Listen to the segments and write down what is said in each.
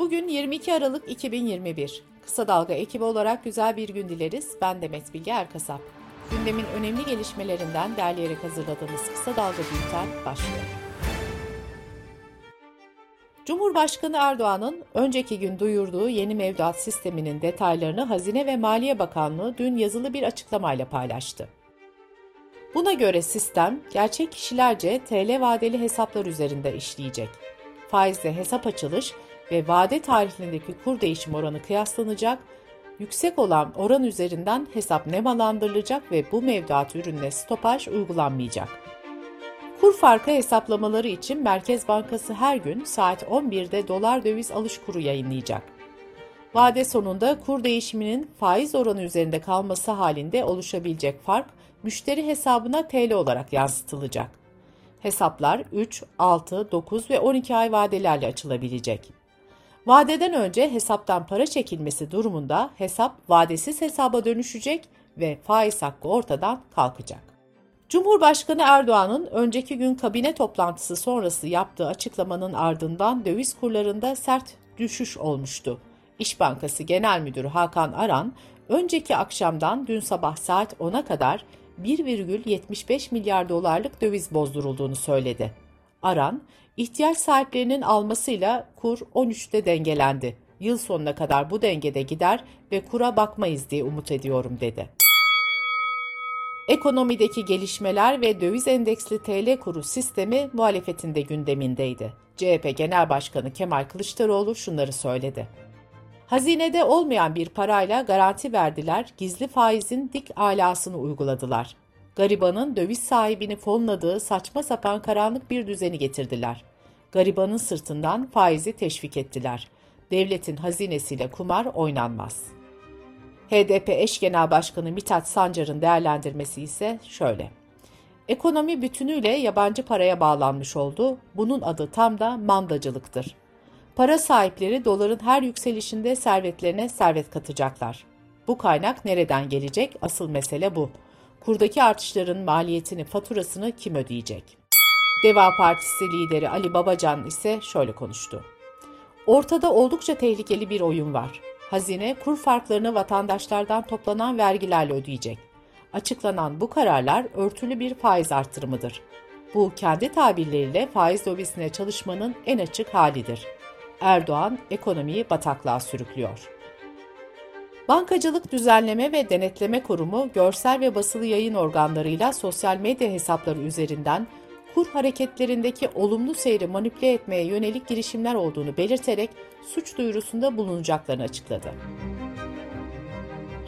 Bugün 22 Aralık 2021. Kısa Dalga ekibi olarak güzel bir gün dileriz. Ben Demet Bilge Erkasap. Gündemin önemli gelişmelerinden derleyerek hazırladığımız Kısa Dalga Bülten başlıyor. Cumhurbaşkanı Erdoğan'ın önceki gün duyurduğu yeni mevduat sisteminin detaylarını Hazine ve Maliye Bakanlığı dün yazılı bir açıklamayla paylaştı. Buna göre sistem gerçek kişilerce TL vadeli hesaplar üzerinde işleyecek. Faizle hesap açılış ve vade tarihindeki kur değişim oranı kıyaslanacak, yüksek olan oran üzerinden hesap nemalandırılacak ve bu mevduat ürününe stopaj uygulanmayacak. Kur farkı hesaplamaları için Merkez Bankası her gün saat 11'de dolar döviz alış kuru yayınlayacak. Vade sonunda kur değişiminin faiz oranı üzerinde kalması halinde oluşabilecek fark müşteri hesabına TL olarak yansıtılacak. Hesaplar 3, 6, 9 ve 12 ay vadelerle açılabilecek. Vadeden önce hesaptan para çekilmesi durumunda hesap vadesiz hesaba dönüşecek ve faiz hakkı ortadan kalkacak. Cumhurbaşkanı Erdoğan'ın önceki gün kabine toplantısı sonrası yaptığı açıklamanın ardından döviz kurlarında sert düşüş olmuştu. İş Bankası Genel Müdürü Hakan Aran, önceki akşamdan dün sabah saat 10'a kadar 1,75 milyar dolarlık döviz bozdurulduğunu söyledi. Aran, ihtiyaç sahiplerinin almasıyla kur 13'te dengelendi. Yıl sonuna kadar bu dengede gider ve kura bakmayız diye umut ediyorum dedi. Ekonomideki gelişmeler ve döviz endeksli TL kuru sistemi muhalefetin de gündemindeydi. CHP Genel Başkanı Kemal Kılıçdaroğlu şunları söyledi. Hazinede olmayan bir parayla garanti verdiler, gizli faizin dik alasını uyguladılar. Garibanın döviz sahibini fonladığı saçma sapan karanlık bir düzeni getirdiler. Garibanın sırtından faizi teşvik ettiler. Devletin hazinesiyle kumar oynanmaz. HDP eş genel başkanı Mithat Sancar'ın değerlendirmesi ise şöyle. Ekonomi bütünüyle yabancı paraya bağlanmış oldu. Bunun adı tam da mandacılıktır. Para sahipleri doların her yükselişinde servetlerine servet katacaklar. Bu kaynak nereden gelecek? Asıl mesele bu. Kurdaki artışların maliyetini, faturasını kim ödeyecek? Deva Partisi lideri Ali Babacan ise şöyle konuştu. Ortada oldukça tehlikeli bir oyun var. Hazine kur farklarını vatandaşlardan toplanan vergilerle ödeyecek. Açıklanan bu kararlar örtülü bir faiz artırımıdır. Bu kendi tabirleriyle faiz lobisine çalışmanın en açık halidir. Erdoğan ekonomiyi bataklığa sürüklüyor. Bankacılık Düzenleme ve Denetleme Kurumu görsel ve basılı yayın organlarıyla sosyal medya hesapları üzerinden kur hareketlerindeki olumlu seyri manipüle etmeye yönelik girişimler olduğunu belirterek suç duyurusunda bulunacaklarını açıkladı.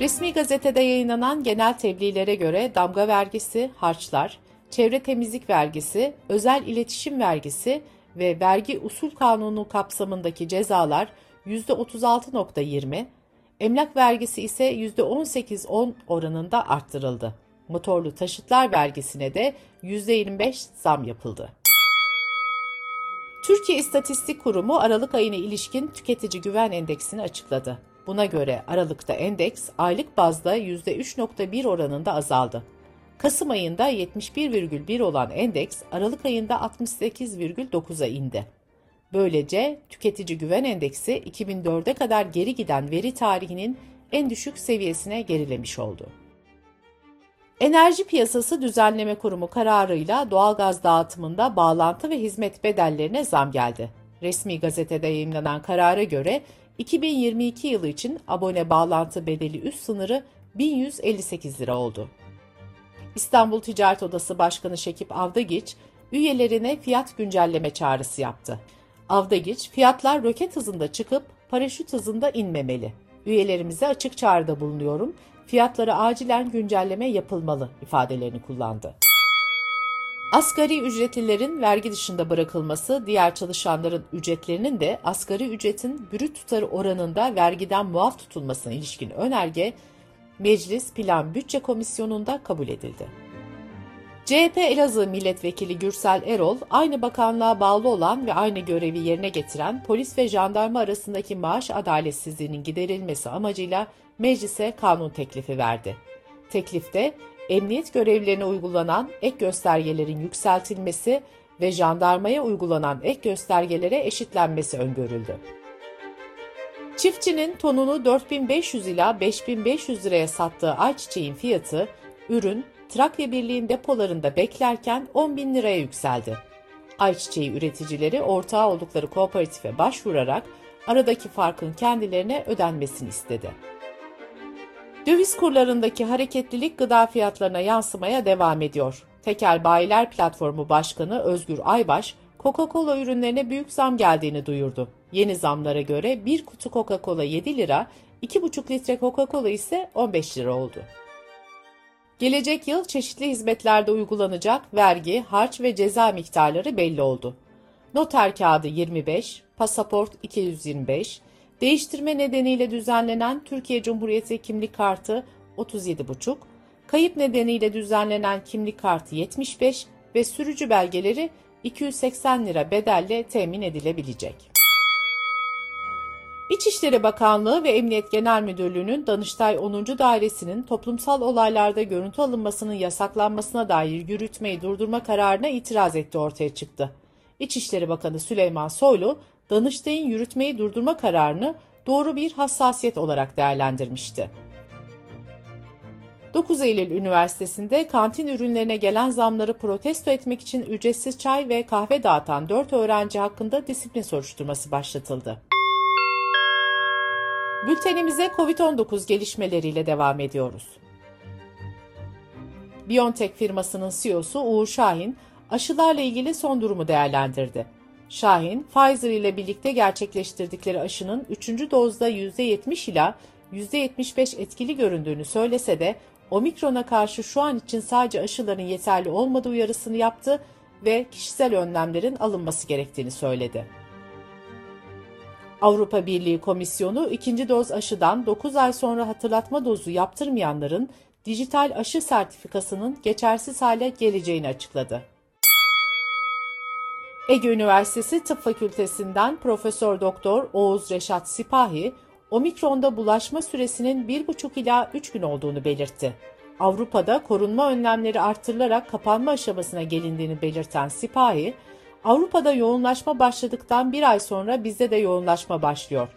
Resmi gazetede yayınlanan genel tebliğlere göre damga vergisi, harçlar, çevre temizlik vergisi, özel iletişim vergisi ve vergi usul kanunu kapsamındaki cezalar %36.20, emlak vergisi ise %18-10 oranında arttırıldı. Motorlu taşıtlar vergisine de %25 zam yapıldı. Türkiye İstatistik Kurumu Aralık ayına ilişkin tüketici güven endeksini açıkladı. Buna göre Aralık'ta endeks aylık bazda %3.1 oranında azaldı. Kasım ayında 71,1 olan endeks Aralık ayında 68,9'a indi. Böylece tüketici güven endeksi 2004'e kadar geri giden veri tarihinin en düşük seviyesine gerilemiş oldu. Enerji Piyasası Düzenleme Kurumu kararıyla doğalgaz dağıtımında bağlantı ve hizmet bedellerine zam geldi. Resmi gazetede yayınlanan karara göre 2022 yılı için abone bağlantı bedeli üst sınırı 1158 lira oldu. İstanbul Ticaret Odası Başkanı Şekip Avdagiç, üyelerine fiyat güncelleme çağrısı yaptı. Avdagiç, fiyatlar roket hızında çıkıp paraşüt hızında inmemeli. Üyelerimize açık çağrıda bulunuyorum, fiyatları acilen güncelleme yapılmalı ifadelerini kullandı. Asgari ücretlilerin vergi dışında bırakılması, diğer çalışanların ücretlerinin de asgari ücretin brüt tutarı oranında vergiden muaf tutulmasına ilişkin önerge Meclis Plan Bütçe Komisyonu'nda kabul edildi. CHP Elazığ Milletvekili Gürsel Erol, aynı bakanlığa bağlı olan ve aynı görevi yerine getiren polis ve jandarma arasındaki maaş adaletsizliğinin giderilmesi amacıyla meclise kanun teklifi verdi. Teklifte emniyet görevlilerine uygulanan ek göstergelerin yükseltilmesi ve jandarmaya uygulanan ek göstergelere eşitlenmesi öngörüldü. Çiftçinin tonunu 4500 ila 5500 liraya sattığı ayçiçeğin fiyatı, ürün Trakya Birliği'nin depolarında beklerken 10 bin liraya yükseldi. Ayçiçeği üreticileri ortağı oldukları kooperatife başvurarak aradaki farkın kendilerine ödenmesini istedi. Döviz kurlarındaki hareketlilik gıda fiyatlarına yansımaya devam ediyor. Tekel Bayiler Platformu Başkanı Özgür Aybaş, Coca-Cola ürünlerine büyük zam geldiğini duyurdu. Yeni zamlara göre bir kutu Coca-Cola 7 lira, 2,5 litre Coca-Cola ise 15 lira oldu. Gelecek yıl çeşitli hizmetlerde uygulanacak vergi, harç ve ceza miktarları belli oldu. Noter kağıdı 25, pasaport 225, değiştirme nedeniyle düzenlenen Türkiye Cumhuriyeti kimlik kartı 37,5, kayıp nedeniyle düzenlenen kimlik kartı 75 ve sürücü belgeleri 280 lira bedelle temin edilebilecek. İçişleri Bakanlığı ve Emniyet Genel Müdürlüğü'nün Danıştay 10. Dairesi'nin toplumsal olaylarda görüntü alınmasının yasaklanmasına dair yürütmeyi durdurma kararına itiraz etti ortaya çıktı. İçişleri Bakanı Süleyman Soylu, Danıştay'ın yürütmeyi durdurma kararını doğru bir hassasiyet olarak değerlendirmişti. 9 Eylül Üniversitesi'nde kantin ürünlerine gelen zamları protesto etmek için ücretsiz çay ve kahve dağıtan 4 öğrenci hakkında disiplin soruşturması başlatıldı. Bültenimize COVID-19 gelişmeleriyle devam ediyoruz. BioNTech firmasının CEO'su Uğur Şahin, aşılarla ilgili son durumu değerlendirdi. Şahin, Pfizer ile birlikte gerçekleştirdikleri aşının 3. dozda %70 ila %75 etkili göründüğünü söylese de omikrona karşı şu an için sadece aşıların yeterli olmadığı uyarısını yaptı ve kişisel önlemlerin alınması gerektiğini söyledi. Avrupa Birliği Komisyonu ikinci doz aşıdan 9 ay sonra hatırlatma dozu yaptırmayanların dijital aşı sertifikasının geçersiz hale geleceğini açıkladı. Ege Üniversitesi Tıp Fakültesinden Profesör Doktor Oğuz Reşat Sipahi, omikronda bulaşma süresinin 1,5 ila 3 gün olduğunu belirtti. Avrupa'da korunma önlemleri artırılarak kapanma aşamasına gelindiğini belirten Sipahi, Avrupa'da yoğunlaşma başladıktan bir ay sonra bizde de yoğunlaşma başlıyor.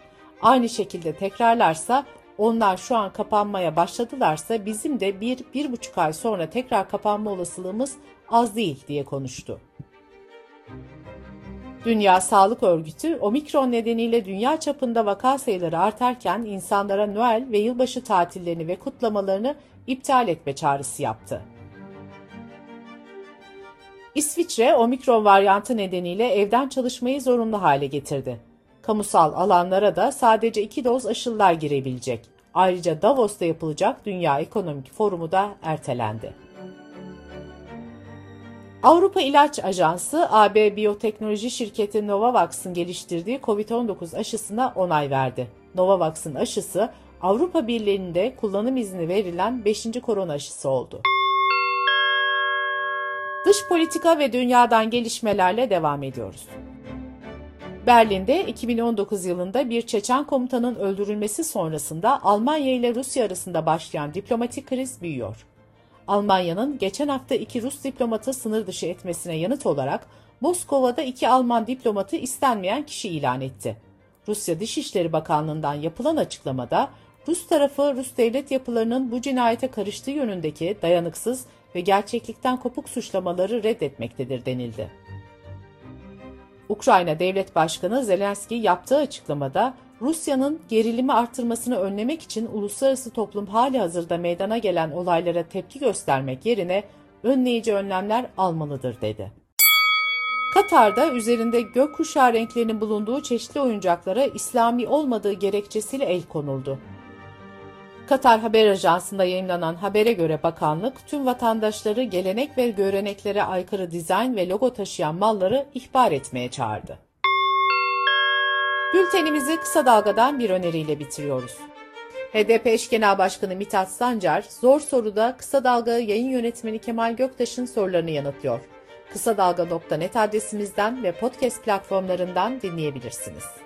Aynı şekilde tekrarlarsa onlar şu an kapanmaya başladılarsa bizim de bir, bir buçuk ay sonra tekrar kapanma olasılığımız az değil diye konuştu. Dünya Sağlık Örgütü, omikron nedeniyle dünya çapında vaka sayıları artarken insanlara Noel ve yılbaşı tatillerini ve kutlamalarını iptal etme çağrısı yaptı. İsviçre, omikron varyantı nedeniyle evden çalışmayı zorunlu hale getirdi. Kamusal alanlara da sadece iki doz aşılar girebilecek. Ayrıca Davos'ta yapılacak Dünya Ekonomik Forumu da ertelendi. Avrupa İlaç Ajansı, AB biyoteknoloji şirketi Novavax'ın geliştirdiği COVID-19 aşısına onay verdi. Novavax'ın aşısı Avrupa Birliği'nde kullanım izni verilen 5. korona aşısı oldu. Dış politika ve dünyadan gelişmelerle devam ediyoruz. Berlin'de 2019 yılında bir Çeçen komutanın öldürülmesi sonrasında Almanya ile Rusya arasında başlayan diplomatik kriz büyüyor. Almanya'nın geçen hafta iki Rus diplomatı sınır dışı etmesine yanıt olarak Moskova'da iki Alman diplomatı istenmeyen kişi ilan etti. Rusya Dışişleri Bakanlığı'ndan yapılan açıklamada Rus tarafı Rus devlet yapılarının bu cinayete karıştığı yönündeki dayanıksız ve gerçeklikten kopuk suçlamaları reddetmektedir denildi. Ukrayna Devlet Başkanı Zelenski yaptığı açıklamada Rusya'nın gerilimi artırmasını önlemek için uluslararası toplum hali hazırda meydana gelen olaylara tepki göstermek yerine önleyici önlemler almalıdır dedi. Katar'da üzerinde gökkuşağı renklerinin bulunduğu çeşitli oyuncaklara İslami olmadığı gerekçesiyle el konuldu. Katar Haber Ajansı'nda yayınlanan habere göre bakanlık tüm vatandaşları gelenek ve göreneklere aykırı dizayn ve logo taşıyan malları ihbar etmeye çağırdı. Bültenimizi kısa dalgadan bir öneriyle bitiriyoruz. HDP eş genel başkanı Mithat Sancar, zor soruda kısa dalga yayın yönetmeni Kemal Göktaş'ın sorularını yanıtlıyor. Kısa Dalga.net adresimizden ve podcast platformlarından dinleyebilirsiniz.